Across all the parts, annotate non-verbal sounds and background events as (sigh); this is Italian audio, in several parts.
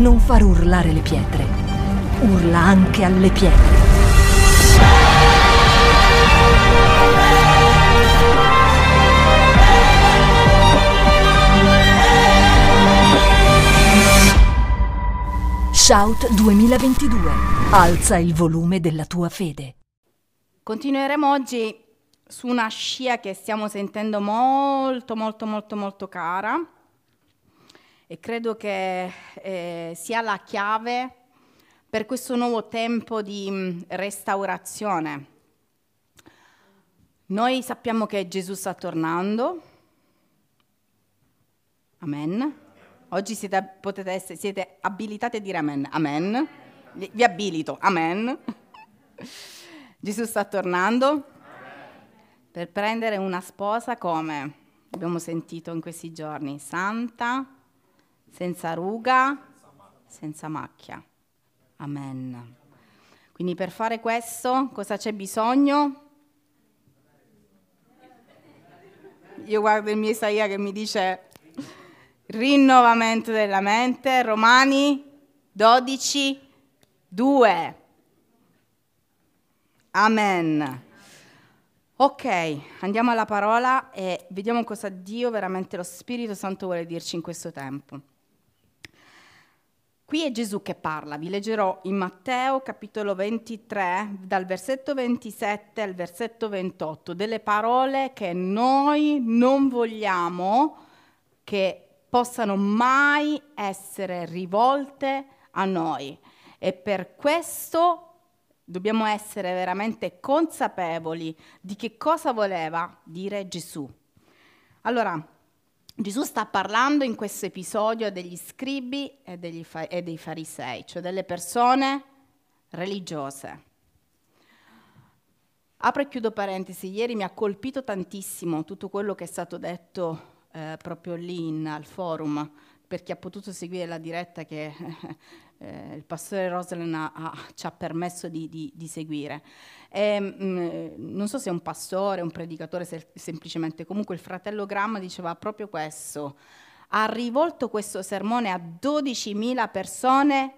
non far urlare le pietre. Urla anche alle pietre. Shout 2022. Alza il volume della tua fede. Continueremo oggi su una scia che stiamo sentendo molto, molto, molto, molto cara e credo che eh, sia la chiave per questo nuovo tempo di mm, restaurazione. Noi sappiamo che Gesù sta tornando. Amen. Oggi siete, potete essere, siete abilitati a dire amen. Amen. Vi abilito. Amen. (laughs) Gesù sta tornando per prendere una sposa come abbiamo sentito in questi giorni, santa, senza ruga, senza macchia. Amen. Quindi per fare questo cosa c'è bisogno? Io guardo il mio Isaia che mi dice rinnovamento della mente, Romani 12, 2. Amen. Ok, andiamo alla parola e vediamo cosa Dio, veramente lo Spirito Santo vuole dirci in questo tempo. Qui è Gesù che parla, vi leggerò in Matteo capitolo 23, dal versetto 27 al versetto 28, delle parole che noi non vogliamo che possano mai essere rivolte a noi. E per questo Dobbiamo essere veramente consapevoli di che cosa voleva dire Gesù. Allora, Gesù sta parlando in questo episodio degli scribi e, degli fa- e dei farisei, cioè delle persone religiose. Apro e chiudo parentesi, ieri mi ha colpito tantissimo tutto quello che è stato detto eh, proprio lì in, al forum, per chi ha potuto seguire la diretta che eh, il pastore Rosalind ha, ha, ci ha permesso di, di, di seguire. E, mh, mm, non so se è un pastore, un predicatore, se, semplicemente comunque il fratello Graham diceva proprio questo. Ha rivolto questo sermone a 12.000 persone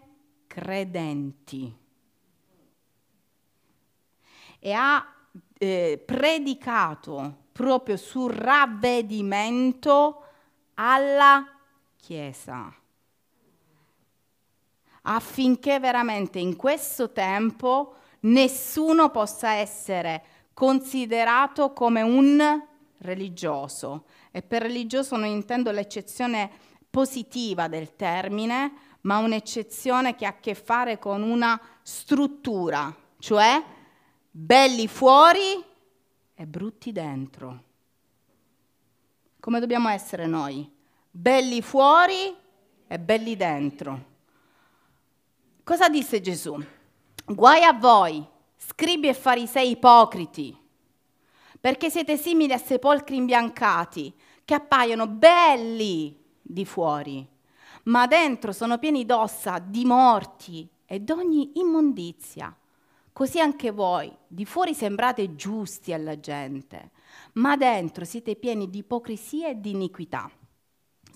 credenti e ha eh, predicato proprio sul ravvedimento alla Chiesa affinché veramente in questo tempo nessuno possa essere considerato come un religioso. E per religioso non intendo l'eccezione positiva del termine, ma un'eccezione che ha a che fare con una struttura, cioè belli fuori e brutti dentro. Come dobbiamo essere noi? Belli fuori e belli dentro. Cosa disse Gesù? Guai a voi, scribi e farisei ipocriti, perché siete simili a sepolcri imbiancati, che appaiono belli di fuori, ma dentro sono pieni d'ossa, di morti e d'ogni immondizia. Così anche voi, di fuori sembrate giusti alla gente, ma dentro siete pieni di ipocrisia e di iniquità.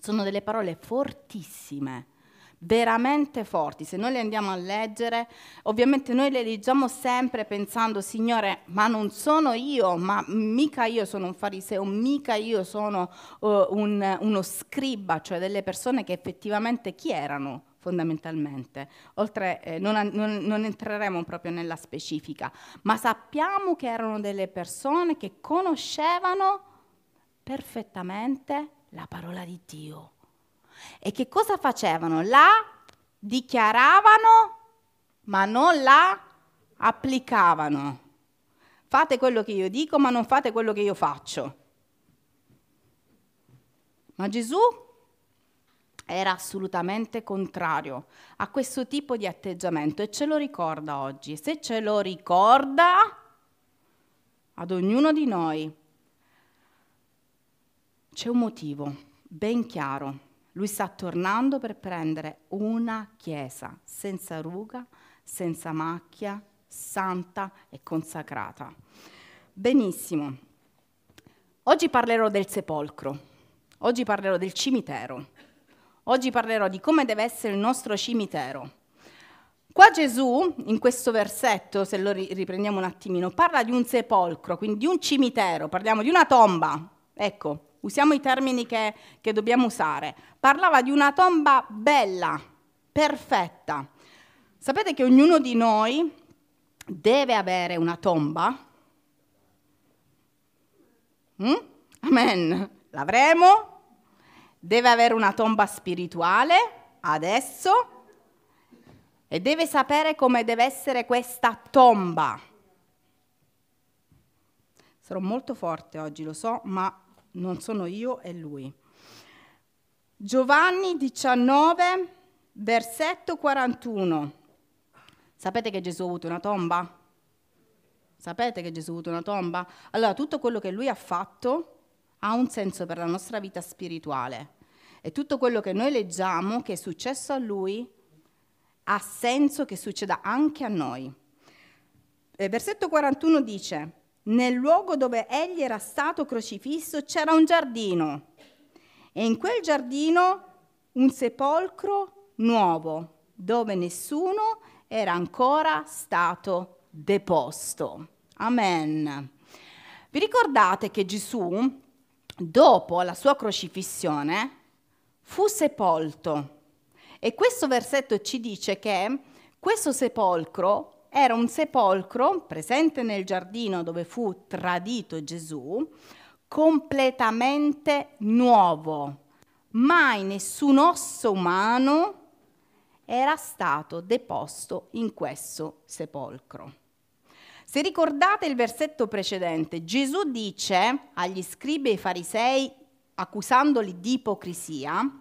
Sono delle parole fortissime veramente forti. Se noi le andiamo a leggere, ovviamente noi le leggiamo sempre pensando, Signore, ma non sono io, ma mica io sono un fariseo, mica io sono uh, un, uno scriba, cioè delle persone che effettivamente chi erano? fondamentalmente, oltre eh, non, non, non entreremo proprio nella specifica, ma sappiamo che erano delle persone che conoscevano perfettamente la parola di Dio e che cosa facevano? La dichiaravano, ma non la applicavano. Fate quello che io dico, ma non fate quello che io faccio. Ma Gesù era assolutamente contrario a questo tipo di atteggiamento e ce lo ricorda oggi. Se ce lo ricorda ad ognuno di noi, c'è un motivo ben chiaro lui sta tornando per prendere una chiesa senza ruga, senza macchia, santa e consacrata. Benissimo. Oggi parlerò del sepolcro, oggi parlerò del cimitero, Oggi parlerò di come deve essere il nostro cimitero. Qua Gesù, in questo versetto, se lo riprendiamo un attimino, parla di un sepolcro, quindi di un cimitero, parliamo di una tomba. Ecco, usiamo i termini che, che dobbiamo usare. Parlava di una tomba bella, perfetta. Sapete che ognuno di noi deve avere una tomba? Mm? Amen. L'avremo? Deve avere una tomba spirituale adesso e deve sapere come deve essere questa tomba. Sarò molto forte oggi, lo so, ma non sono io, è lui. Giovanni 19, versetto 41. Sapete che Gesù ha avuto una tomba? Sapete che Gesù ha avuto una tomba? Allora, tutto quello che lui ha fatto ha un senso per la nostra vita spirituale. E tutto quello che noi leggiamo che è successo a lui ha senso che succeda anche a noi. Il versetto 41 dice, nel luogo dove egli era stato crocifisso c'era un giardino e in quel giardino un sepolcro nuovo dove nessuno era ancora stato deposto. Amen. Vi ricordate che Gesù, dopo la sua crocifissione, fu sepolto e questo versetto ci dice che questo sepolcro era un sepolcro presente nel giardino dove fu tradito Gesù, completamente nuovo. Mai nessun osso umano era stato deposto in questo sepolcro. Se ricordate il versetto precedente, Gesù dice agli scribi e ai farisei, accusandoli di ipocrisia,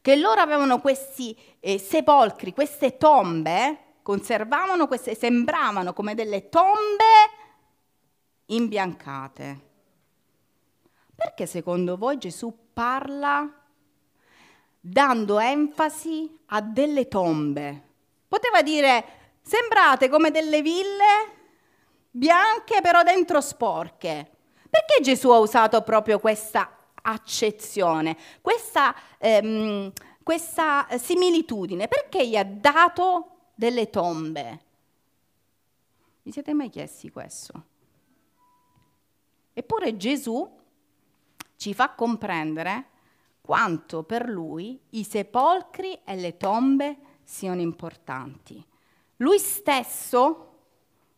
che loro avevano questi eh, sepolcri, queste tombe, conservavano queste, sembravano come delle tombe imbiancate. Perché secondo voi Gesù parla dando enfasi a delle tombe? Poteva dire, sembrate come delle ville bianche però dentro sporche. Perché Gesù ha usato proprio questa accezione, questa, ehm, questa similitudine, perché gli ha dato delle tombe? Vi siete mai chiesti questo? Eppure Gesù ci fa comprendere quanto per lui i sepolcri e le tombe siano importanti. Lui stesso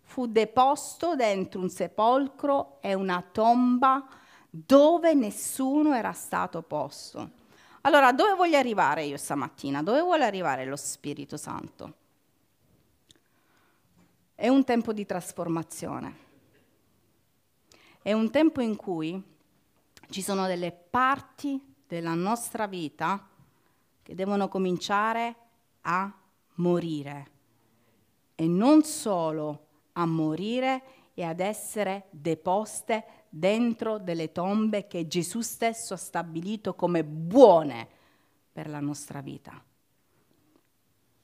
fu deposto dentro un sepolcro e una tomba dove nessuno era stato posto. Allora, dove voglio arrivare io stamattina? Dove vuole arrivare lo Spirito Santo? È un tempo di trasformazione. È un tempo in cui ci sono delle parti della nostra vita che devono cominciare a morire. E non solo a morire e ad essere deposte dentro delle tombe che Gesù stesso ha stabilito come buone per la nostra vita.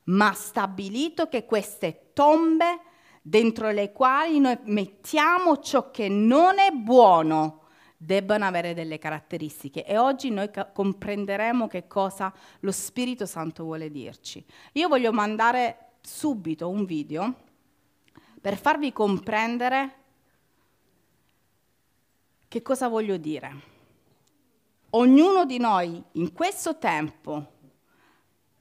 Ma ha stabilito che queste tombe dentro le quali noi mettiamo ciò che non è buono debbano avere delle caratteristiche e oggi noi ca- comprenderemo che cosa lo Spirito Santo vuole dirci. Io voglio mandare subito un video per farvi comprendere che cosa voglio dire? Ognuno di noi in questo tempo,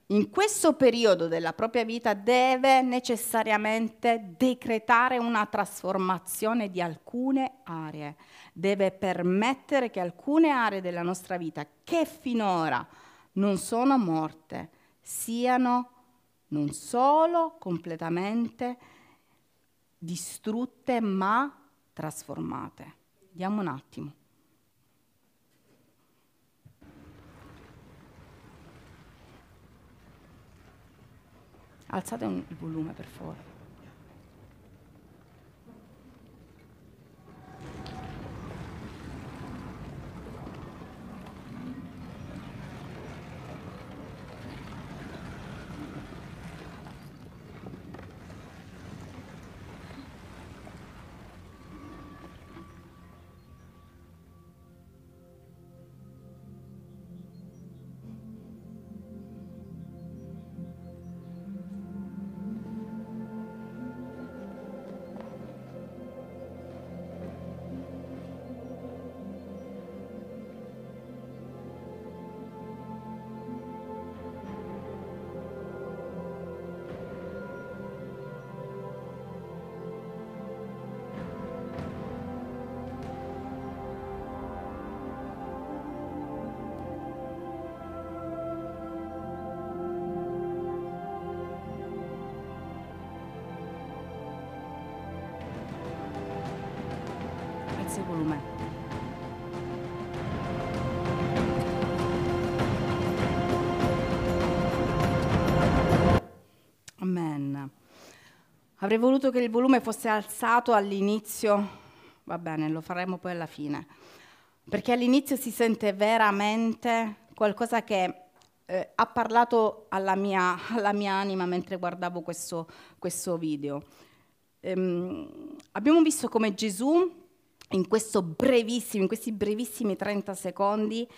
in questo periodo della propria vita, deve necessariamente decretare una trasformazione di alcune aree. Deve permettere che alcune aree della nostra vita, che finora non sono morte, siano non solo completamente distrutte, ma trasformate. Vediamo un attimo. Alzate un, il volume per favore. Avrei voluto che il volume fosse alzato all'inizio, va bene, lo faremo poi alla fine, perché all'inizio si sente veramente qualcosa che eh, ha parlato alla mia, alla mia, anima mentre guardavo questo, questo video. Ehm, abbiamo visto come Gesù in, in questi brevissimi 30 secondi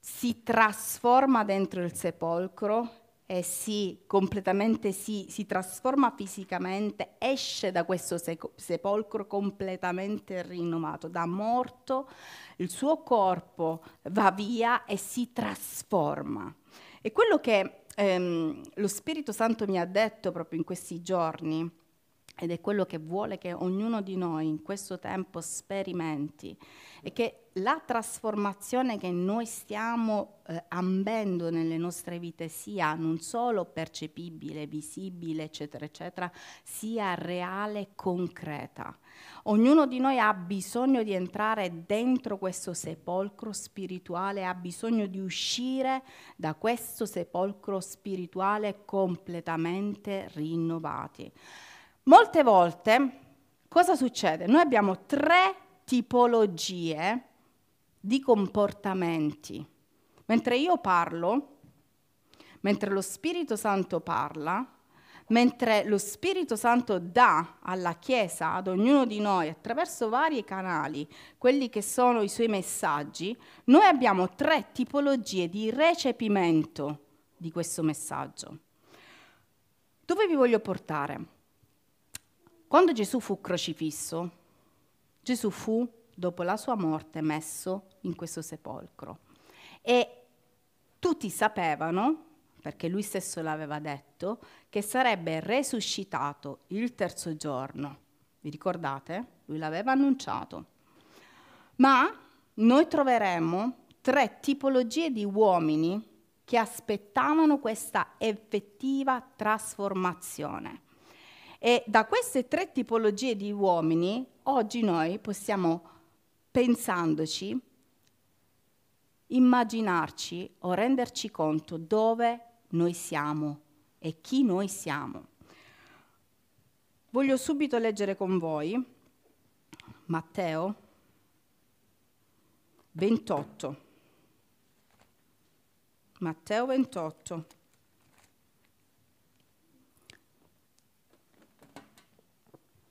si trasforma dentro il sepolcro e si completamente si, si, trasforma fisicamente, esce da questo sepolcro completamente rinnovato, da morto, il suo corpo va via e si trasforma. E quello che ehm, lo Spirito Santo mi ha detto proprio in questi giorni, ed è quello che vuole che ognuno di noi in questo tempo sperimenti, è che la trasformazione che noi stiamo eh, ambendo nelle nostre vite sia non solo percepibile, visibile, eccetera, eccetera, sia reale, concreta. Ognuno di noi ha bisogno di entrare dentro questo sepolcro spirituale, ha bisogno di uscire da questo sepolcro spirituale completamente rinnovati. Molte volte cosa succede? Noi abbiamo tre tipologie di comportamenti. Mentre io parlo, mentre lo Spirito Santo parla, mentre lo Spirito Santo dà alla Chiesa, ad ognuno di noi, attraverso vari canali, quelli che sono i suoi messaggi, noi abbiamo tre tipologie di recepimento di questo messaggio. Dove vi voglio portare? Quando Gesù fu crocifisso, Gesù fu dopo la sua morte messo in questo sepolcro. E tutti sapevano, perché lui stesso l'aveva detto, che sarebbe resuscitato il terzo giorno. Vi ricordate? Lui l'aveva annunciato. Ma noi troveremo tre tipologie di uomini che aspettavano questa effettiva trasformazione. E da queste tre tipologie di uomini, oggi noi possiamo pensandoci, immaginarci o renderci conto dove noi siamo e chi noi siamo. Voglio subito leggere con voi Matteo 28. Matteo 28.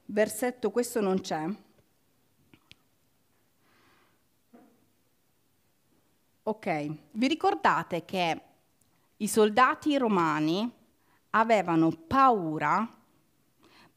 Versetto, questo non c'è, Ok, vi ricordate che i soldati romani avevano paura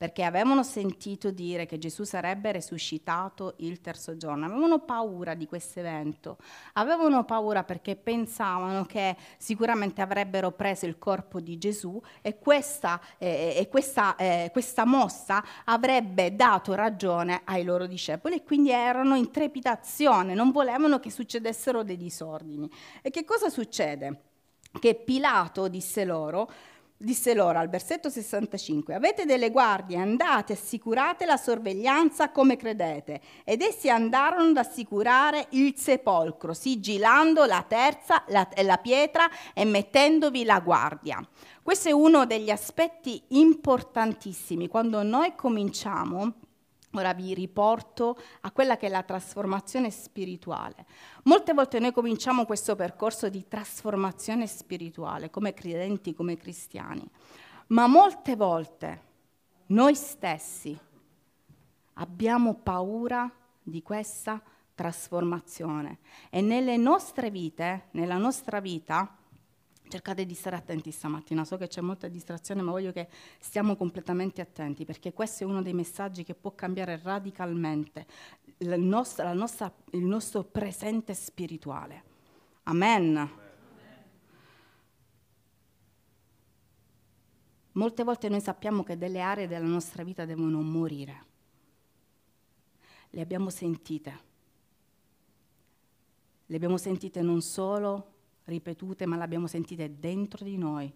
perché avevano sentito dire che Gesù sarebbe risuscitato il terzo giorno, avevano paura di questo evento, avevano paura perché pensavano che sicuramente avrebbero preso il corpo di Gesù e questa, eh, e questa, eh, questa mossa avrebbe dato ragione ai loro discepoli e quindi erano in trepidazione, non volevano che succedessero dei disordini. E che cosa succede? Che Pilato disse loro, Disse loro al versetto 65, avete delle guardie, andate, assicurate la sorveglianza come credete. Ed essi andarono ad assicurare il sepolcro, sigillando la terza la, la pietra e mettendovi la guardia. Questo è uno degli aspetti importantissimi quando noi cominciamo Ora vi riporto a quella che è la trasformazione spirituale. Molte volte noi cominciamo questo percorso di trasformazione spirituale come credenti, come cristiani, ma molte volte noi stessi abbiamo paura di questa trasformazione e nelle nostre vite, nella nostra vita, Cercate di stare attenti stamattina, so che c'è molta distrazione, ma voglio che stiamo completamente attenti, perché questo è uno dei messaggi che può cambiare radicalmente il nostro, nostra, il nostro presente spirituale. Amen. Amen. Molte volte noi sappiamo che delle aree della nostra vita devono morire. Le abbiamo sentite. Le abbiamo sentite non solo ripetute, ma le abbiamo sentite dentro di noi.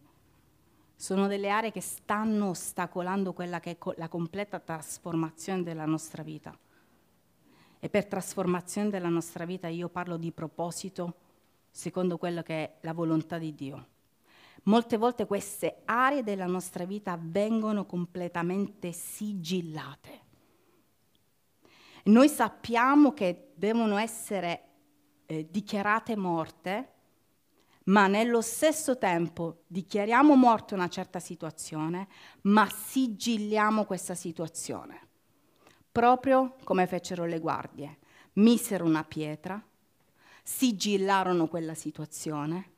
Sono delle aree che stanno ostacolando quella che è la completa trasformazione della nostra vita. E per trasformazione della nostra vita io parlo di proposito secondo quello che è la volontà di Dio. Molte volte queste aree della nostra vita vengono completamente sigillate. Noi sappiamo che devono essere eh, dichiarate morte, ma nello stesso tempo dichiariamo morte una certa situazione, ma sigilliamo questa situazione. Proprio come fecero le guardie. Misero una pietra, sigillarono quella situazione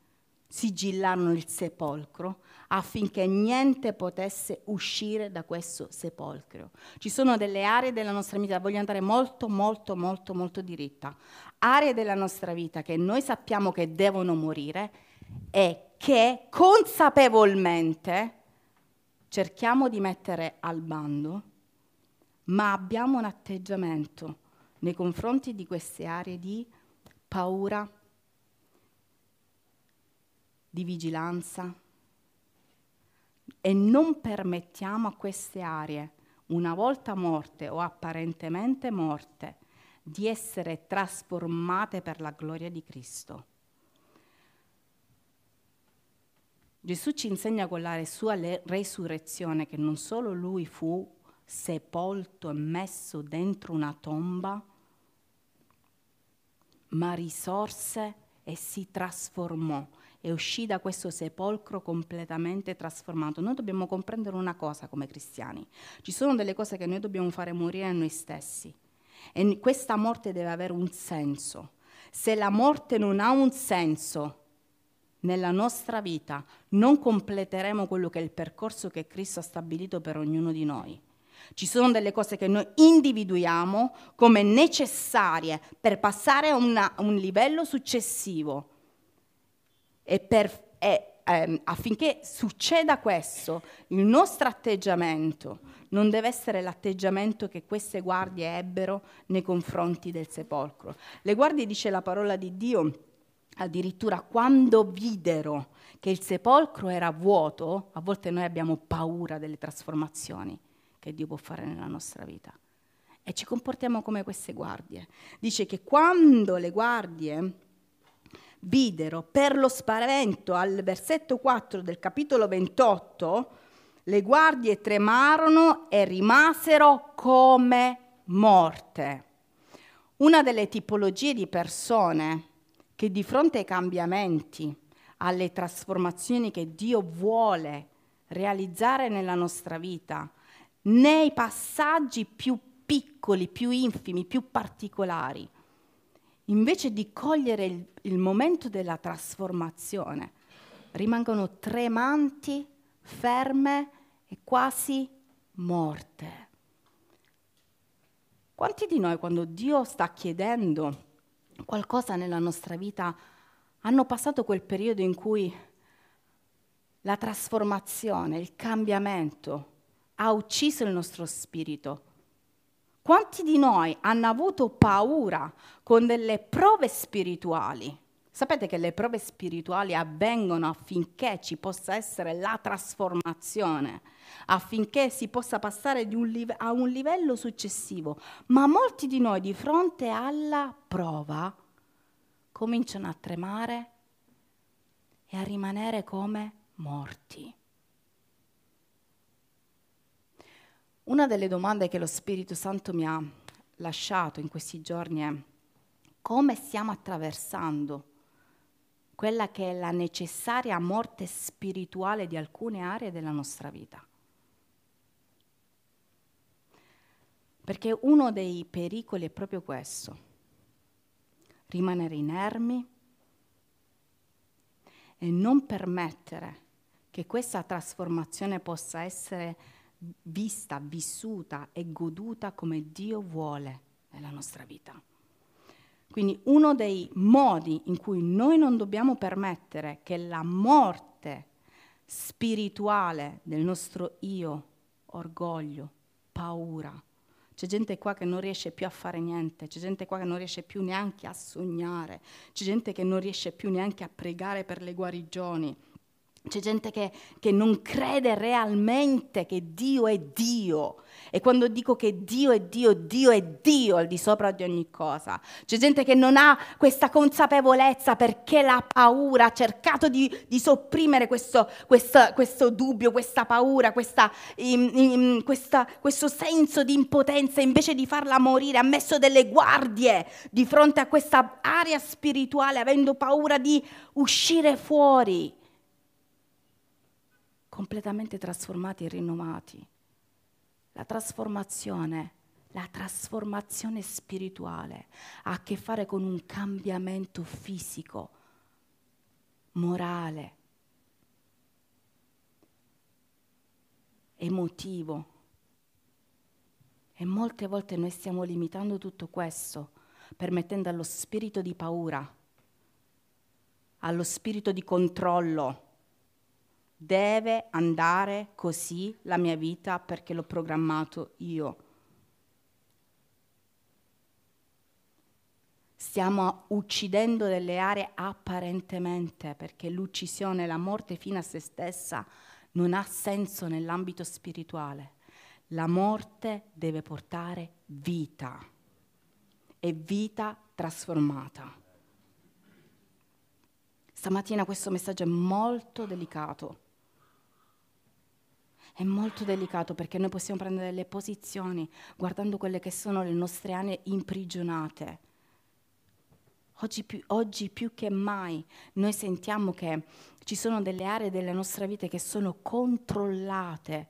sigillarono il sepolcro affinché niente potesse uscire da questo sepolcro. Ci sono delle aree della nostra vita, voglio andare molto, molto, molto, molto diritta, aree della nostra vita che noi sappiamo che devono morire e che consapevolmente cerchiamo di mettere al bando, ma abbiamo un atteggiamento nei confronti di queste aree di paura, di vigilanza. E non permettiamo a queste aree, una volta morte o apparentemente morte, di essere trasformate per la gloria di Cristo. Gesù ci insegna con la sua resurrezione che non solo lui fu sepolto e messo dentro una tomba, ma risorse e si trasformò e uscì da questo sepolcro completamente trasformato. Noi dobbiamo comprendere una cosa come cristiani. Ci sono delle cose che noi dobbiamo fare morire a noi stessi e questa morte deve avere un senso. Se la morte non ha un senso nella nostra vita, non completeremo quello che è il percorso che Cristo ha stabilito per ognuno di noi. Ci sono delle cose che noi individuiamo come necessarie per passare a, una, a un livello successivo e, per, e ehm, affinché succeda questo, il nostro atteggiamento non deve essere l'atteggiamento che queste guardie ebbero nei confronti del sepolcro. Le guardie, dice la parola di Dio, addirittura quando videro che il sepolcro era vuoto, a volte noi abbiamo paura delle trasformazioni che Dio può fare nella nostra vita. E ci comportiamo come queste guardie. Dice che quando le guardie videro per lo spavento al versetto 4 del capitolo 28, le guardie tremarono e rimasero come morte. Una delle tipologie di persone che di fronte ai cambiamenti, alle trasformazioni che Dio vuole realizzare nella nostra vita, nei passaggi più piccoli, più infimi, più particolari, invece di cogliere il, il momento della trasformazione, rimangono tremanti, ferme e quasi morte. Quanti di noi quando Dio sta chiedendo qualcosa nella nostra vita hanno passato quel periodo in cui la trasformazione, il cambiamento ha ucciso il nostro spirito quanti di noi hanno avuto paura con delle prove spirituali? Sapete che le prove spirituali avvengono affinché ci possa essere la trasformazione, affinché si possa passare un live- a un livello successivo. Ma molti di noi di fronte alla prova cominciano a tremare e a rimanere come morti. Una delle domande che lo Spirito Santo mi ha lasciato in questi giorni è come stiamo attraversando quella che è la necessaria morte spirituale di alcune aree della nostra vita. Perché uno dei pericoli è proprio questo, rimanere inermi e non permettere che questa trasformazione possa essere vista, vissuta e goduta come Dio vuole nella nostra vita. Quindi uno dei modi in cui noi non dobbiamo permettere che la morte spirituale del nostro io, orgoglio, paura, c'è gente qua che non riesce più a fare niente, c'è gente qua che non riesce più neanche a sognare, c'è gente che non riesce più neanche a pregare per le guarigioni, C'è gente che, che, non crede realmente che Dio è Dio. E quando dico che Dio è Dio, Dio è Dio al di sopra di ogni cosa. C'è gente che non ha questa consapevolezza perché la paura ha cercato di, di sopprimere questo, questo, questo, dubbio, questa paura, questa, in, in, questa, questo senso di impotenza. Invece di farla morire, ha messo delle guardie di fronte a questa area spirituale, avendo paura di uscire fuori completamente trasformati e rinnovati. La trasformazione, la trasformazione spirituale ha a che fare con un cambiamento fisico, morale, emotivo. E molte volte noi stiamo limitando tutto questo, permettendo allo spirito di paura, allo spirito di controllo, Deve andare così la mia vita perché l'ho programmato io. Stiamo uccidendo delle aree apparentemente perché l'uccisione, la morte fino a se stessa non ha senso nell'ambito spirituale. La morte deve portare vita e vita trasformata. Stamattina questo messaggio è molto delicato è molto delicato perché noi possiamo prendere delle posizioni guardando quelle che sono le nostre anime imprigionate. Oggi più, oggi più, che mai noi sentiamo che ci sono delle aree della nostra vita che sono controllate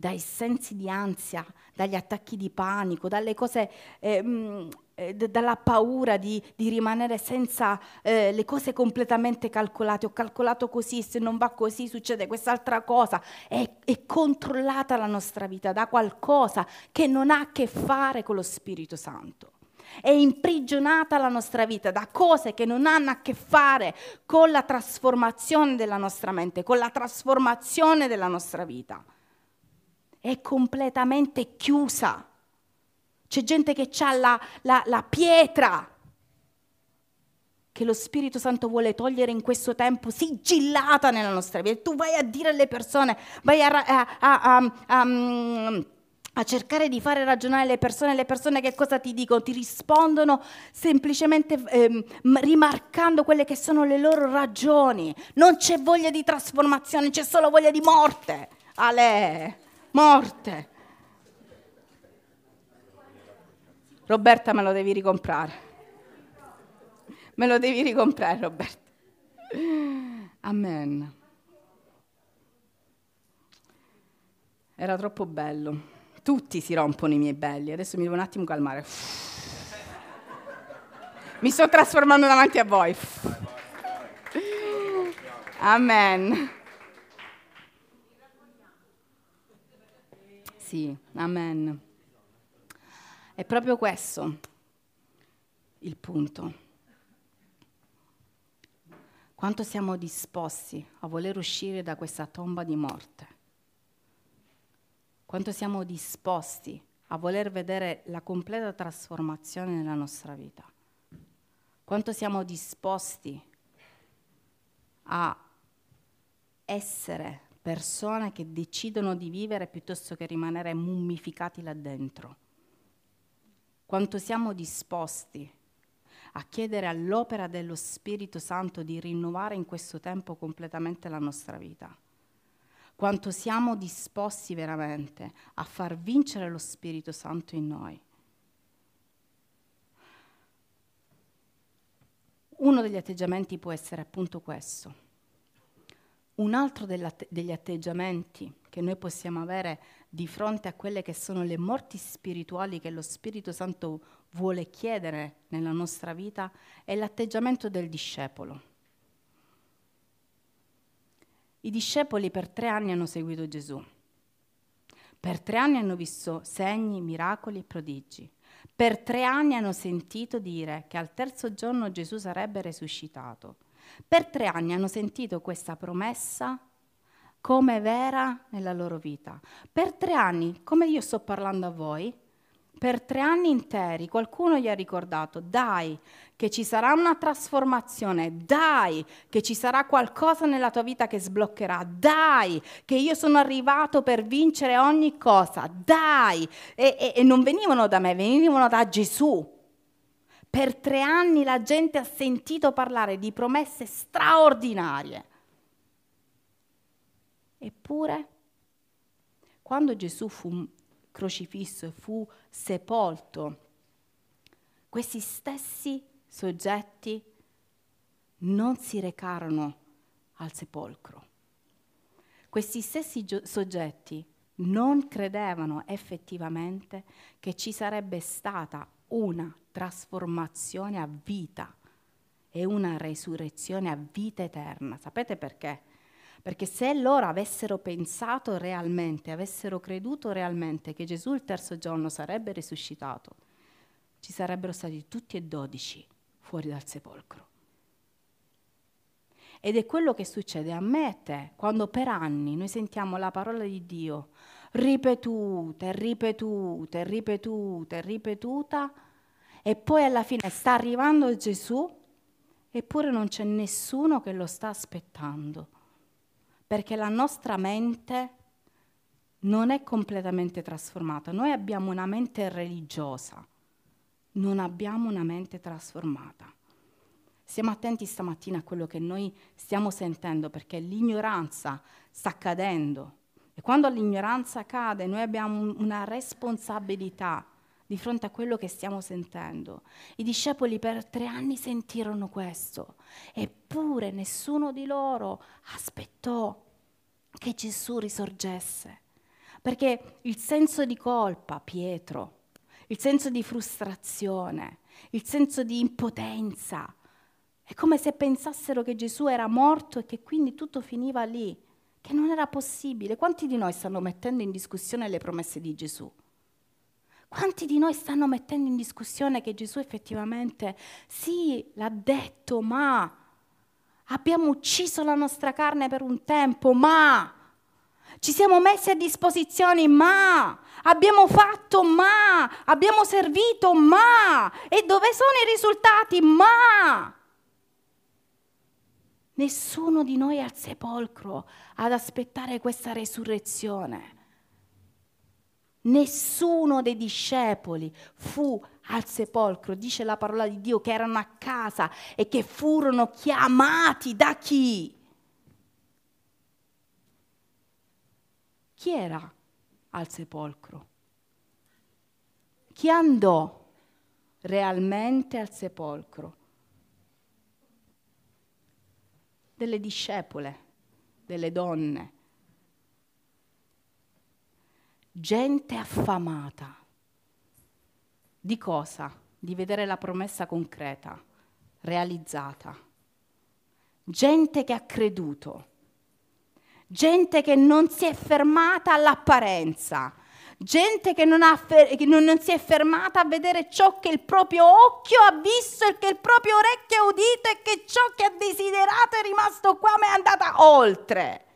dai sensi di ansia, dagli attacchi di panico, dalle cose eh, eh, dalla paura di, di rimanere senza eh, le cose completamente calcolate. Ho calcolato così, se non va così succede quest'altra cosa. È, è controllata la nostra vita da qualcosa che non ha a che fare con lo Spirito Santo. È imprigionata la nostra vita da cose che non hanno a che fare con la trasformazione della nostra mente, con la trasformazione della nostra vita. È completamente chiusa c'è gente che ha la, la, la pietra che lo Spirito Santo vuole togliere in questo tempo sigillata nella nostra vita. Tu vai a dire alle persone, vai a, a, a, mm, a cercare di fare ragionare le persone, le persone che cosa ti dicono? Ti rispondono semplicemente eh, rimarcando quelle che sono le loro ragioni. Non c'è voglia di trasformazione, c'è solo voglia di morte. Ale, morte. Roberta me lo devi ricomprare. Me lo devi ricomprare, Roberta. Amen. Era troppo bello. Tutti si rompono i miei belli. Adesso mi devo un attimo calmare. Mi sto trasformando davanti a voi. Amen. Sì, amen. È proprio questo il punto. Quanto siamo disposti a voler uscire da questa tomba di morte? Quanto siamo disposti a voler vedere la completa trasformazione nella nostra vita? Quanto siamo disposti a essere persone che decidono di vivere piuttosto che rimanere mummificati là dentro? quanto siamo disposti a chiedere all'opera dello Spirito Santo di rinnovare in questo tempo completamente la nostra vita. Quanto siamo disposti veramente a far vincere lo Spirito Santo in noi. Uno degli atteggiamenti può essere appunto questo. Un altro degli atteggiamenti che noi possiamo avere di fronte a quelle che sono le morti spirituali che lo Spirito Santo vuole chiedere nella nostra vita è l'atteggiamento del discepolo. I discepoli per tre anni hanno seguito Gesù. Per tre anni hanno visto segni, miracoli e prodigi. Per tre anni hanno sentito dire che al terzo giorno Gesù sarebbe risuscitato. Per tre anni hanno sentito questa promessa come vera nella loro vita. Per tre anni, come io sto parlando a voi, Per tre anni interi qualcuno gli ha ricordato, dai, che ci sarà una trasformazione, dai, che ci sarà qualcosa nella tua vita che sbloccherà, dai, che io sono arrivato per vincere ogni cosa, dai. E, e, e non venivano da me, venivano da Gesù. Per tre anni la gente ha sentito parlare di promesse straordinarie. Eppure, quando Gesù fu crocifisso e fu sepolto, questi stessi soggetti non si recarono al sepolcro. Questi stessi gio- soggetti non credevano effettivamente che ci sarebbe stata una trasformazione a vita e una resurrezione a vita eterna. Sapete perché? Perché se loro avessero pensato realmente, avessero creduto realmente che Gesù il terzo giorno sarebbe risuscitato, ci sarebbero stati tutti e dodici fuori dal sepolcro. Ed è quello che succede a me e a te quando per anni noi sentiamo la parola di Dio ripetute, ripetute, ripetute, ripetuta e poi alla fine sta arrivando Gesù eppure non c'è nessuno che lo sta aspettando perché la nostra mente non è completamente trasformata. Noi abbiamo una mente religiosa, non abbiamo una mente trasformata. Stiamo attenti stamattina a quello che noi stiamo sentendo perché l'ignoranza sta cadendo e quando l'ignoranza cade noi abbiamo una responsabilità di fronte a quello che stiamo sentendo. I discepoli per tre anni sentirono questo, eppure nessuno di loro aspettò che Gesù risorgesse, perché il senso di colpa, Pietro, il senso di frustrazione, il senso di impotenza, è come se pensassero che Gesù era morto e che quindi tutto finiva lì, che non era possibile. Quanti di noi stanno mettendo in discussione le promesse di Gesù? Quanti di noi stanno mettendo in discussione che Gesù effettivamente sì, l'ha detto, ma abbiamo ucciso la nostra carne per un tempo, ma ci siamo messi a disposizione, ma abbiamo fatto, ma abbiamo servito, ma e dove sono i risultati, ma nessuno di noi è al sepolcro ad aspettare questa resurrezione. Nessuno dei discepoli fu al sepolcro, dice la parola di Dio, che erano a casa e che furono chiamati da chi? Chi era al sepolcro? Chi andò realmente al sepolcro? Delle discepole, delle donne gente affamata. Di cosa? Di vedere la promessa concreta, realizzata. Gente che ha creduto. Gente che non si è fermata all'apparenza. Gente che non, fer- che non, non si è fermata a vedere ciò che il proprio occhio ha visto e che il proprio orecchio ha udito e che ciò che ha desiderato è rimasto qua ma è andata oltre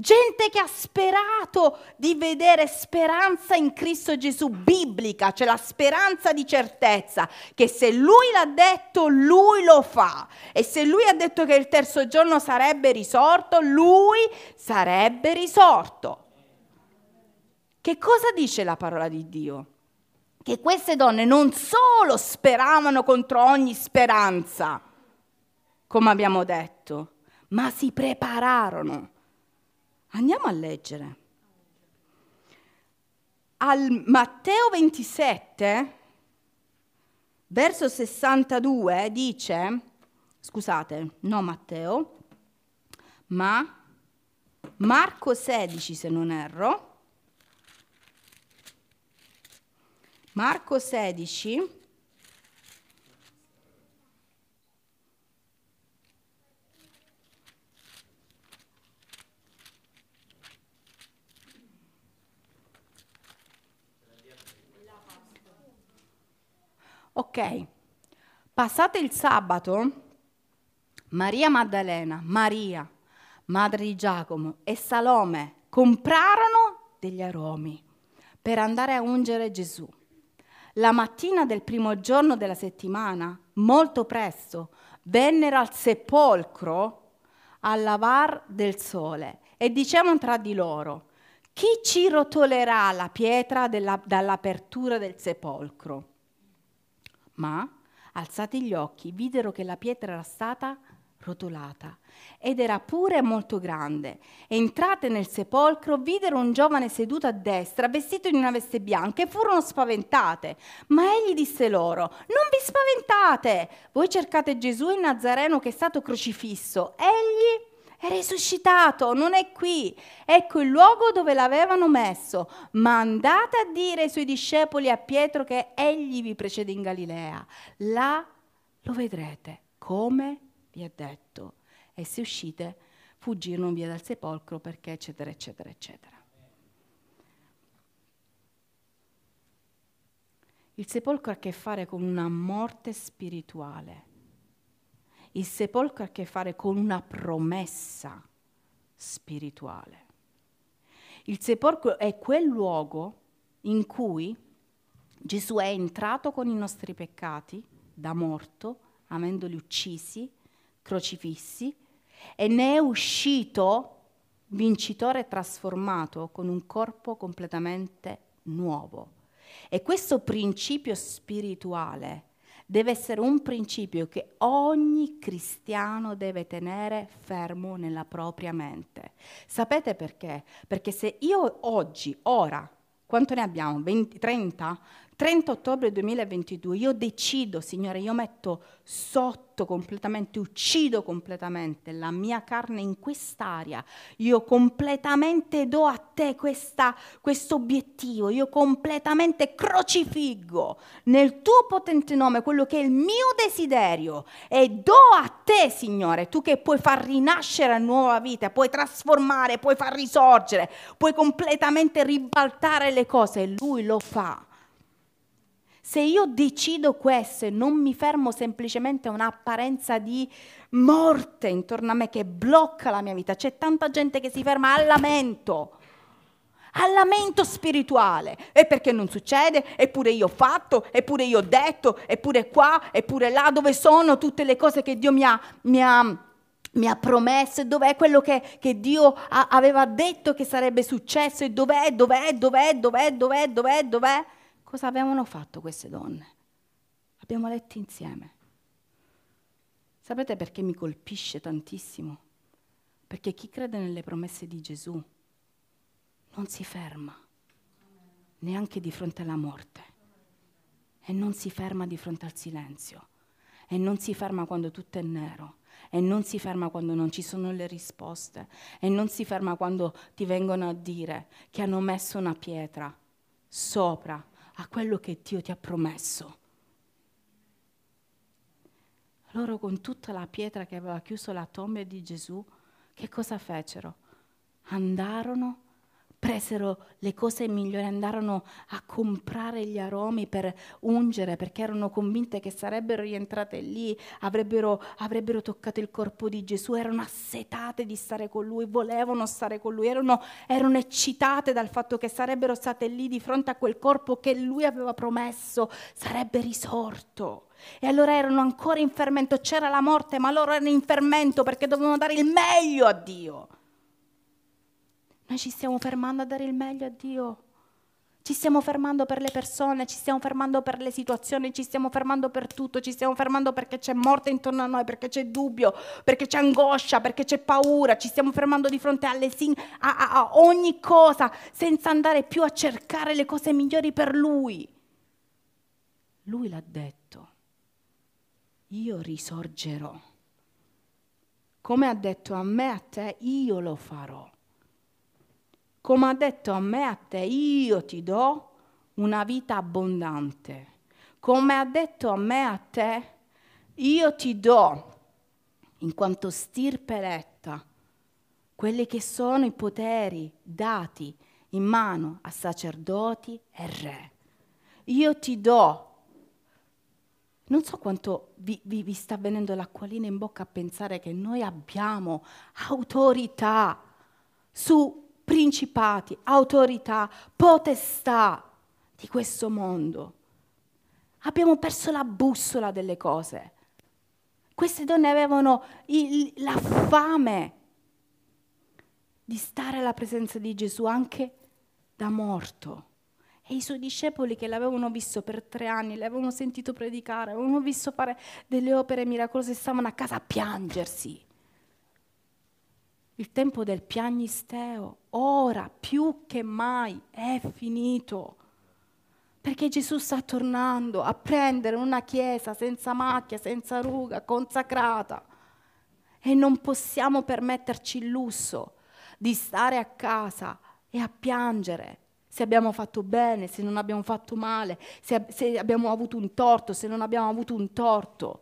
gente che ha sperato di vedere speranza in Cristo Gesù biblica, cioè la speranza di certezza, che se lui l'ha detto, lui lo fa. E se lui ha detto che il terzo giorno sarebbe risorto, lui sarebbe risorto. Che cosa dice la parola di Dio? Che queste donne non solo speravano contro ogni speranza, come abbiamo detto, ma si prepararono Andiamo a leggere. Al Matteo 27, verso 62, dice, scusate, no Matteo, ma Marco 16 se non erro, Marco 16, Ok, passate il sabato, Maria Maddalena, Maria, madre di Giacomo e Salome comprarono degli aromi per andare a ungere Gesù. La mattina del primo giorno della settimana, molto presto, vennero al sepolcro a lavar del sole e dicevano tra di loro, chi ci rotolerà la pietra della, dall'apertura del sepolcro? Ma, alzati gli occhi, videro che la pietra era stata rotolata ed era pure molto grande. Entrate nel sepolcro, videro un giovane seduto a destra, vestito in una veste bianca, e furono spaventate. Ma egli disse loro: Non vi spaventate! Voi cercate Gesù il Nazareno che è stato crocifisso. Egli è risuscitato, non è qui. Ecco il luogo dove l'avevano messo. Ma andate a dire ai suoi discepoli a Pietro che egli vi precede in Galilea. Là lo vedrete, come vi ha detto. E se uscite, fuggirono via dal sepolcro perché eccetera, eccetera, eccetera. Il sepolcro ha a che fare con una morte spirituale il sepolcro ha a che fare con una promessa spirituale. Il sepolcro è quel luogo in cui Gesù è entrato con i nostri peccati da morto, avendoli uccisi, crocifissi, e ne è uscito vincitore trasformato con un corpo completamente nuovo. E questo principio spirituale deve essere un principio che ogni cristiano deve tenere fermo nella propria mente. Sapete perché? Perché se io oggi, ora, quanto ne abbiamo? 20, 30? 30 ottobre 2022 io decido, Signore, io metto sotto completamente, uccido completamente la mia carne in quest'area, io completamente do a te questo obiettivo, io completamente crocifiggo nel tuo potente nome quello che è il mio desiderio e do a te, Signore, tu che puoi far rinascere a nuova vita, puoi trasformare, puoi far risorgere, puoi completamente ribaltare le cose. E Lui lo fa se io decido questo e non mi fermo semplicemente a un'apparenza di morte intorno a me che blocca la mia vita, c'è tanta gente che si ferma al lamento al lamento spirituale. E perché non succede? Eppure io ho fatto, eppure io ho detto, eppure qua, eppure là, dove sono tutte le cose che Dio mi ha, mi ha, mi ha promesso, dov'è quello che, che Dio ha, aveva detto che sarebbe successo e dov'è, dov'è, dov'è, dov'è, dov'è, dov'è, dov'è? Cosa avevano fatto queste donne? Abbiamo letto insieme. Sapete perché mi colpisce tantissimo? Perché chi crede nelle promesse di Gesù non si ferma neanche di fronte alla morte e non si ferma di fronte al silenzio e non si ferma quando tutto è nero e non si ferma quando non ci sono le risposte e non si ferma quando ti vengono a dire che hanno messo una pietra sopra a quello che Dio ti ha promesso. Loro con tutta la pietra che aveva chiuso la tomba di Gesù, che cosa fecero? Andarono presero le cose migliori, andarono a comprare gli aromi per ungere perché erano convinte che sarebbero rientrate lì, avrebbero, avrebbero, toccato il corpo di Gesù, erano assetate di stare con lui, volevano stare con lui, erano, erano eccitate dal fatto che sarebbero state lì di fronte a quel corpo che lui aveva promesso sarebbe risorto. E allora erano ancora in fermento, c'era la morte, ma loro erano in fermento perché dovevano dare il meglio a Dio. Noi ci stiamo fermando a dare il meglio a Dio. Ci stiamo fermando per le persone, ci stiamo fermando per le situazioni, ci stiamo fermando per tutto, ci stiamo fermando perché c'è morte intorno a noi, perché c'è dubbio, perché c'è angoscia, perché c'è paura, ci stiamo fermando di fronte sin- a, a, a ogni cosa senza andare più a cercare le cose migliori per Lui. Lui l'ha detto, io risorgerò. Come ha detto a me, a te, io lo farò come ha detto a me, a te, io ti do una vita abbondante. Come ha detto a me, a te, io ti do, in quanto stirpe eletta, quelli che sono i poteri dati in mano a sacerdoti e re. Io ti do. Non so quanto vi, vi, vi sta venendo l'acquolina in bocca a pensare che noi abbiamo autorità su principati, autorità, potestà di questo mondo. Abbiamo perso la bussola delle cose. Queste donne avevano il, la fame di stare alla presenza di Gesù anche da morto. E i suoi discepoli che l'avevano visto per tre anni, l'avevano sentito predicare, avevano visto fare delle opere miracolose, stavano a casa a piangersi. Il tempo del piagnisteo, ora più che mai, è finito. Perché Gesù sta tornando a prendere una chiesa senza macchia, senza ruga, consacrata. E non possiamo permetterci il lusso di stare a casa e a piangere se abbiamo fatto bene, se non abbiamo fatto male, se, se abbiamo avuto un torto, se non abbiamo avuto un torto.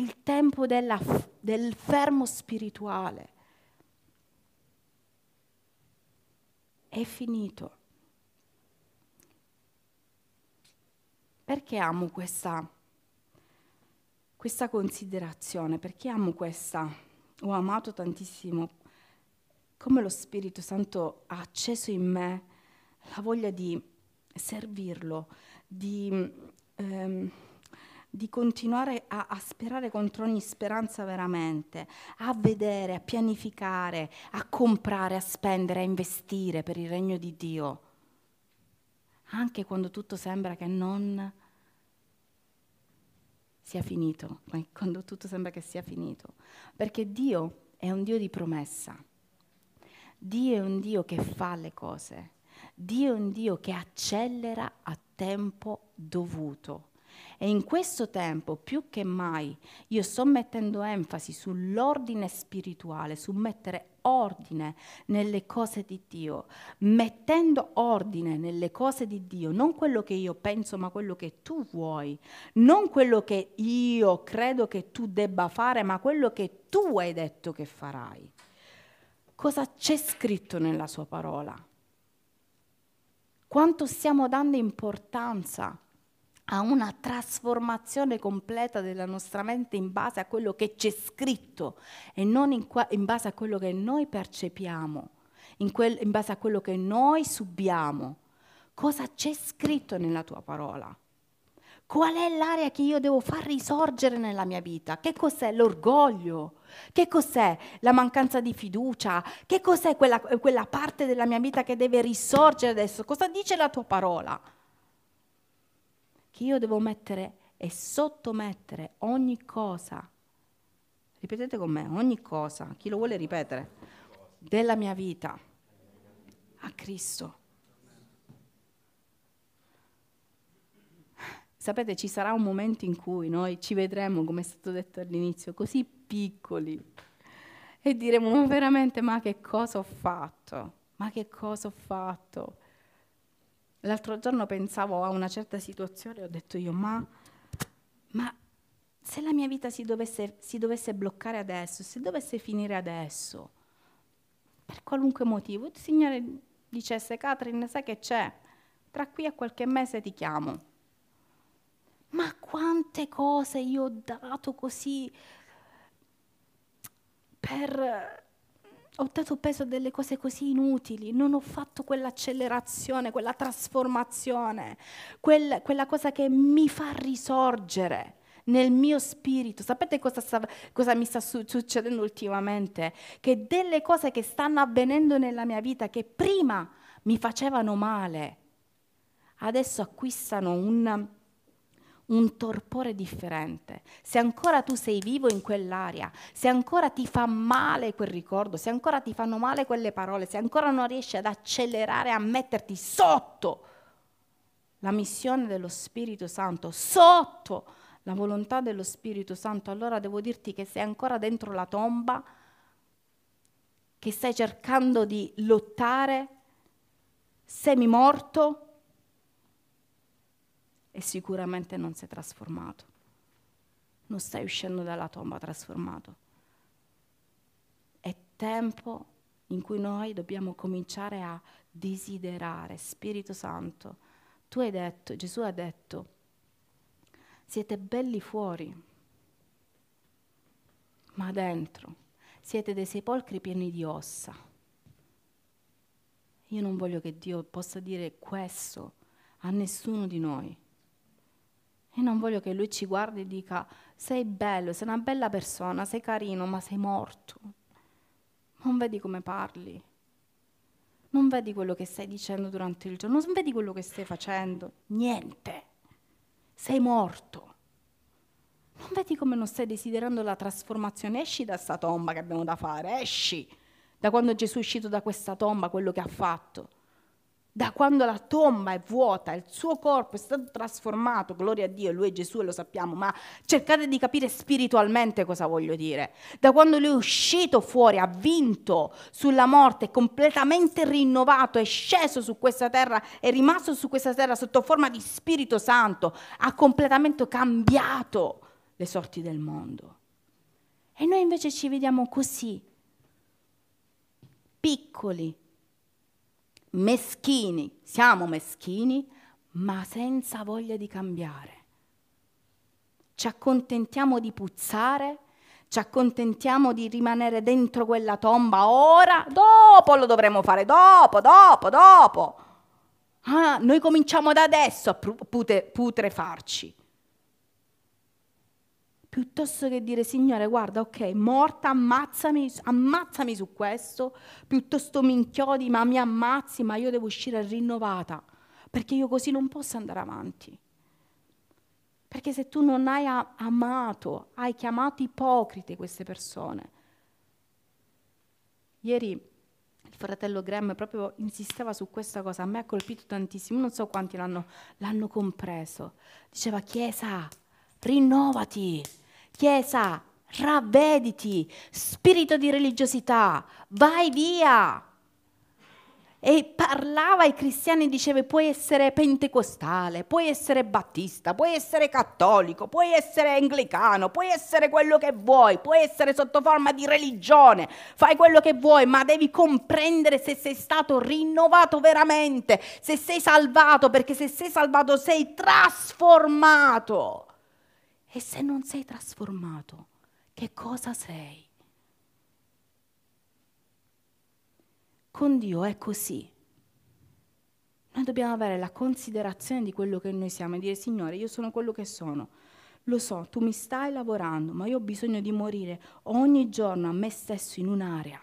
Il tempo della, del fermo spirituale è finito. Perché amo questa, questa considerazione? Perché amo questa? Ho amato tantissimo come lo Spirito Santo ha acceso in me la voglia di servirlo, di, ehm, di continuare a, a, sperare contro ogni speranza veramente, a vedere, a pianificare, a comprare, a spendere, a investire per il regno di Dio, anche quando tutto sembra che non sia finito, quando tutto sembra che sia finito, perché Dio è un Dio di promessa. Dio è un Dio che fa le cose, Dio è un Dio che accelera a tempo dovuto. E in questo tempo, più che mai, io sto mettendo enfasi sull'ordine spirituale, su mettere ordine nelle cose di Dio, mettendo ordine nelle cose di Dio, non quello che io penso, ma quello che tu vuoi, non quello che io credo che tu debba fare, ma quello che tu hai detto che farai. Cosa c'è scritto nella sua parola. Quanto stiamo dando importanza a una trasformazione completa della nostra mente in base a quello che c'è scritto e non in, qua, in base a quello che noi percepiamo, in, quel, in base a quello che noi subiamo. Cosa c'è scritto nella tua parola? Qual è l'area che io devo far risorgere nella mia vita? Che cos'è l'orgoglio? Che cos'è la mancanza di fiducia? Che cos'è quella, quella parte della mia vita che deve risorgere adesso? Cosa dice la tua parola? Che io devo mettere e sottomettere ogni cosa. Ripetete con me, ogni cosa, chi lo vuole ripetere, della mia vita a Cristo. Sapete, ci sarà un momento in cui noi ci vedremo, come è stato detto all'inizio, così piccoli e diremo, ma veramente, ma che cosa ho fatto? Ma che cosa ho fatto? L'altro giorno pensavo a una certa situazione e ho detto io, ma, ma se la mia vita si dovesse, si dovesse bloccare adesso, se dovesse finire adesso, per qualunque motivo, il Signore dicesse, Catherine, sai che c'è? Tra qui a qualche mese ti chiamo ma quante cose io ho dato così per... Ho dato peso a delle cose così inutili, non ho fatto quell'accelerazione, quella trasformazione, quel, quella cosa che mi fa risorgere nel mio spirito. Sapete cosa, sta, cosa mi sta su- succedendo ultimamente? Che delle cose che stanno avvenendo nella mia vita, che prima mi facevano male, adesso acquistano un un torpore differente, se ancora tu sei vivo in quell'area, se ancora ti fa male quel ricordo, se ancora ti fanno male quelle parole, se ancora non riesci ad accelerare, a metterti sotto la missione dello Spirito Santo, sotto la volontà dello Spirito Santo, allora devo dirti che sei ancora dentro la tomba, che stai cercando di lottare, semi morto e sicuramente non sei trasformato. Non stai uscendo dalla tomba trasformato. È tempo in cui noi dobbiamo cominciare a desiderare. Spirito Santo, tu hai detto, Gesù ha detto, siete belli fuori, ma dentro siete dei sepolcri pieni di ossa. Io non voglio che Dio possa dire questo a nessuno di noi. E non voglio che Lui ci guardi e dica, sei bello, sei una bella persona, sei carino, ma sei morto. Non vedi come parli. Non vedi quello che stai dicendo durante il giorno, non vedi quello che stai facendo. Niente. Sei morto. Non vedi come non stai desiderando la trasformazione? Esci da questa tomba che abbiamo da fare, esci da quando Gesù è uscito da questa tomba, quello che ha fatto. Da quando la tomba è vuota, il suo corpo è stato trasformato, gloria a Dio, lui è Gesù e lo sappiamo, ma cercate di capire spiritualmente cosa voglio dire. Da quando lui è uscito fuori, ha vinto sulla morte, è completamente rinnovato, è sceso su questa terra, è rimasto su questa terra sotto forma di Spirito Santo, ha completamente cambiato le sorti del mondo. E noi invece ci vediamo così, piccoli, meschini, siamo meschini, ma senza voglia di cambiare. Ci accontentiamo di puzzare, ci accontentiamo di rimanere dentro quella tomba ora, dopo lo dovremo fare, dopo, dopo, dopo. Ah, noi cominciamo da adesso a putrefarci piuttosto che dire Signore guarda ok morta ammazzami, ammazzami su questo, piuttosto mi inchiodi ma mi ammazzi ma io devo uscire rinnovata perché io così non posso andare avanti. Perché se tu non hai amato, hai chiamato ipocrite queste persone. Ieri il fratello Graham proprio insisteva su questa cosa, a me ha colpito tantissimo, non so quanti l'hanno, l'hanno compreso. Diceva Chiesa, rinnovati, Chiesa, ravvediti, spirito di religiosità, vai via. E parlava ai cristiani, diceva, puoi essere pentecostale, puoi essere battista, puoi essere cattolico, puoi essere anglicano, puoi essere quello che vuoi, puoi essere sotto forma di religione, fai quello che vuoi, ma devi comprendere se sei stato rinnovato veramente, se sei salvato, perché se sei salvato sei trasformato. E se non sei trasformato, che cosa sei? Con Dio è così. Noi dobbiamo avere la considerazione di quello che noi siamo e dire Signore, io sono quello che sono. Lo so, tu mi stai lavorando, ma io ho bisogno di morire ogni giorno a me stesso in un'area.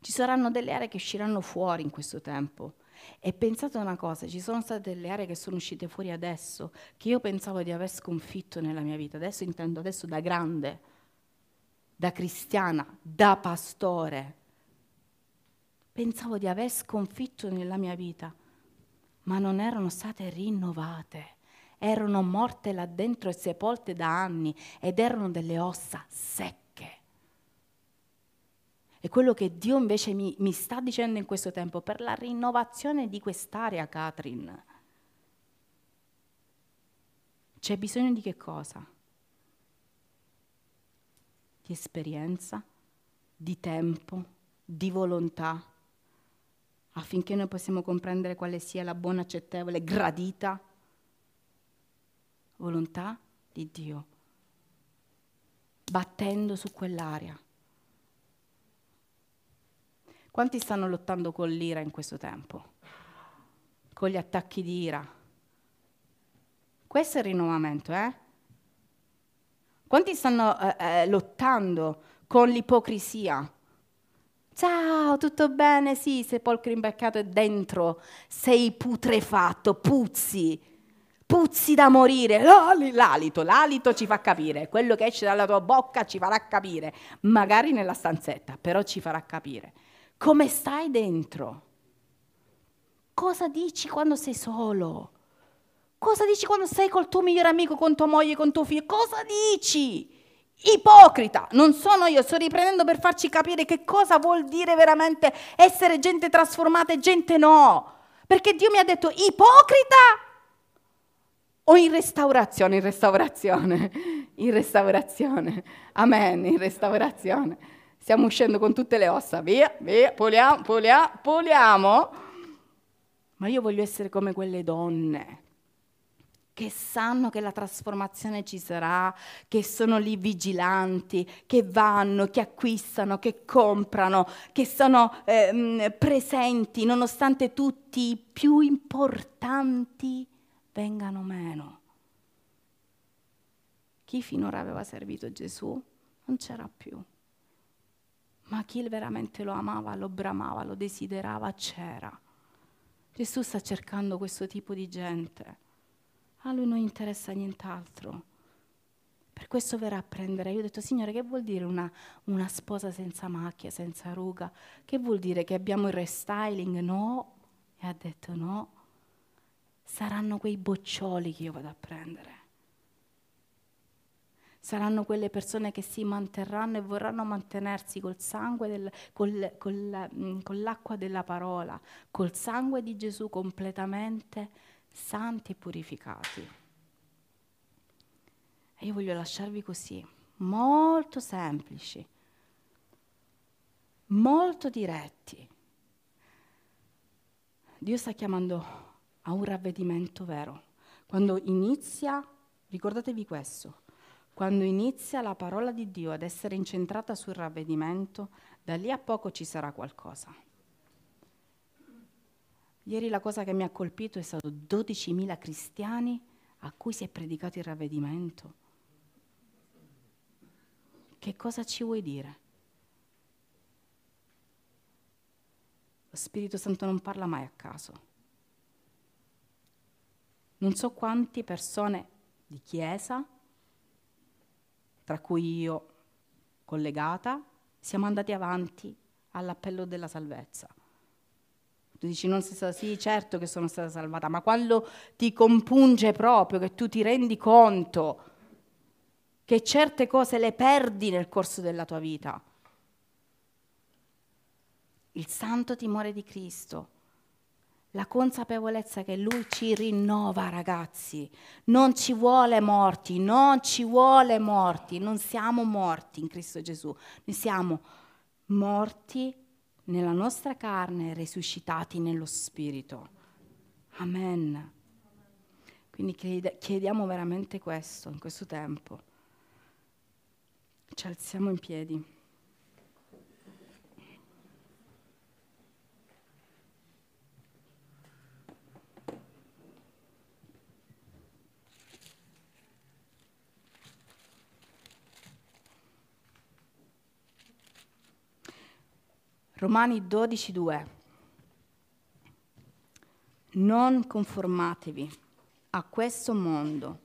Ci saranno delle aree che usciranno fuori in questo tempo e pensate una cosa, ci sono state delle aree che sono uscite fuori adesso, che io pensavo di aver sconfitto nella mia vita, adesso intendo adesso da grande, da cristiana, da pastore. Pensavo di aver sconfitto nella mia vita, ma non erano state rinnovate erano morte là dentro e sepolte da anni ed erano delle ossa secche. E quello che Dio invece mi, mi sta dicendo in questo tempo per la rinnovazione di quest'area, Catherine. C'è bisogno di che cosa? Di esperienza, di tempo, di volontà, affinché noi possiamo comprendere quale sia la buona, accettevole, gradita volontà di Dio, battendo su quell'area. Quanti stanno lottando con l'ira in questo tempo? Con gli attacchi di ira? Questo è il rinnovamento, eh? Quanti stanno eh, eh, lottando con l'ipocrisia? Ciao, tutto bene? Sì, sepolcro imbeccato e dentro sei putrefatto, puzzi, puzzi da morire. L'alito, l'alito ci fa capire, quello che esce dalla tua bocca ci farà capire, magari nella stanzetta, però ci farà capire. Come stai dentro? Cosa dici quando sei solo? Cosa dici quando sei col tuo migliore amico, con tua moglie, con tuo figlio? Cosa dici? Ipocrita, non sono io, sto riprendendo per farci capire che cosa vuol dire veramente essere gente trasformata e gente no. Perché Dio mi ha detto ipocrita o in restaurazione, in restaurazione, (laughs) in restaurazione. Amen, in restaurazione stiamo uscendo con tutte le ossa, via, via, puliamo, puliamo, puliamo. Ma io voglio essere come quelle donne che sanno che la trasformazione ci sarà, che sono lì vigilanti, che vanno, che acquistano, che comprano, che sono eh, presenti nonostante tutti i più importanti vengano meno. Chi finora aveva servito Gesù non c'era più, ma chi veramente lo amava, lo bramava, lo desiderava c'era. Gesù sta cercando questo tipo di gente a lui non interessa nient'altro. Per questo verrà a prendere. Io ho detto, Signore, che vuol dire una, una sposa senza macchia, senza ruga? Che vuol dire che abbiamo il restyling? No. E ha detto no. Saranno quei boccioli che io vado a prendere. Saranno quelle persone che si manterranno e vorranno mantenersi col sangue del, col, col, mm, con l'acqua della parola, col sangue di Gesù completamente santi e purificati. E io voglio lasciarvi così, molto semplici, molto diretti. Dio sta chiamando a un ravvedimento vero. Quando inizia, ricordatevi questo, quando inizia la parola di Dio ad essere incentrata sul ravvedimento, da lì a poco ci sarà qualcosa. Ieri la cosa che mi ha colpito è stato 12.000 cristiani a cui si è predicato il ravvedimento. Che cosa ci vuoi dire? Lo Spirito Santo non parla mai a caso. Non so quante persone di chiesa, tra cui io collegata, siamo andati avanti all'appello della salvezza. Tu dici, non sei stata, sì, certo che sono stata salvata, ma quando ti compunge proprio, che tu ti rendi conto che certe cose le perdi nel corso della tua vita. Il santo timore di Cristo, la consapevolezza che Lui ci rinnova, ragazzi. Non ci vuole morti, non ci vuole morti, non siamo morti in Cristo Gesù, noi siamo morti nella nostra carne, risuscitati nello Spirito. Amen. Quindi chiediamo veramente questo in questo tempo. Ci alziamo in piedi. Romani 12:2. Non conformatevi a questo mondo,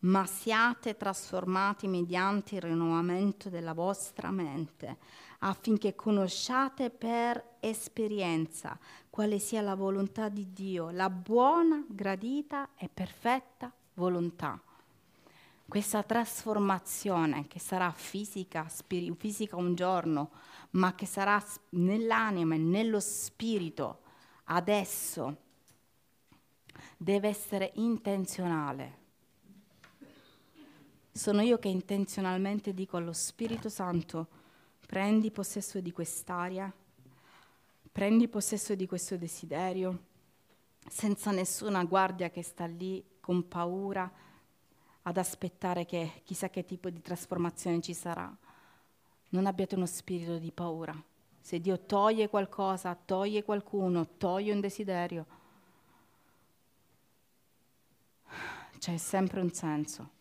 ma siate trasformati mediante il rinnovamento della vostra mente, affinché conosciate per esperienza quale sia la volontà di Dio, la buona, gradita e perfetta volontà. Questa trasformazione che sarà fisica, spiri- fisica un giorno, ma che sarà nell'anima e nello spirito adesso, deve essere intenzionale. Sono io che intenzionalmente dico allo Spirito Santo, prendi possesso di quest'aria, prendi possesso di questo desiderio, senza nessuna guardia che sta lì con paura ad aspettare che chissà che tipo di trasformazione ci sarà non abbiate uno spirito di paura. Se Dio toglie qualcosa, toglie qualcuno, toglie un desiderio, c'è sempre un senso.